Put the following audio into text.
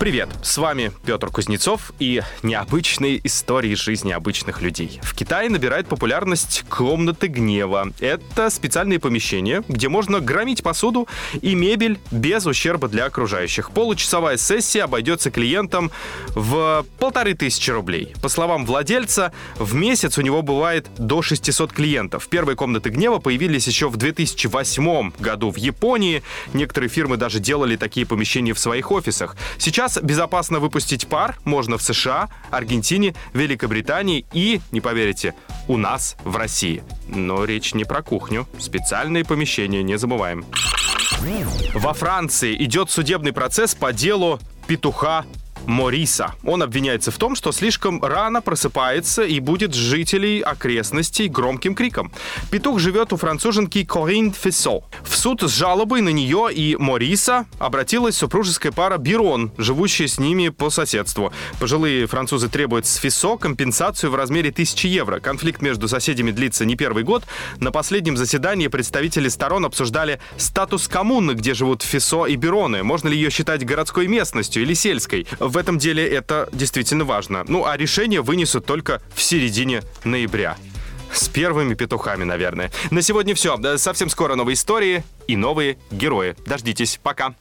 Привет, с вами Петр Кузнецов и необычные истории жизни обычных людей. В Китае набирает популярность комнаты гнева. Это специальные помещения, где можно громить посуду и мебель без ущерба для окружающих. Получасовая сессия обойдется клиентам в полторы тысячи рублей. По словам владельца, в месяц у него бывает до 600 клиентов. Первые комнаты гнева появились еще в 2008 году в Японии. Некоторые фирмы даже делали такие помещения в своих офисах. Сейчас Сейчас безопасно выпустить пар можно в США, Аргентине, Великобритании и, не поверите, у нас в России. Но речь не про кухню. Специальные помещения, не забываем. Во Франции идет судебный процесс по делу петуха Мориса. Он обвиняется в том, что слишком рано просыпается и будет жителей окрестностей громким криком. Петух живет у француженки Корин Фессо. В суд с жалобой на нее и Мориса обратилась супружеская пара Бирон, живущая с ними по соседству. Пожилые французы требуют с Фессо компенсацию в размере 1000 евро. Конфликт между соседями длится не первый год. На последнем заседании представители сторон обсуждали статус коммуны, где живут Фессо и Бироны. Можно ли ее считать городской местностью или сельской? В этом деле это действительно важно. Ну, а решение вынесут только в середине ноября. С первыми петухами, наверное. На сегодня все. Совсем скоро новые истории и новые герои. Дождитесь. Пока.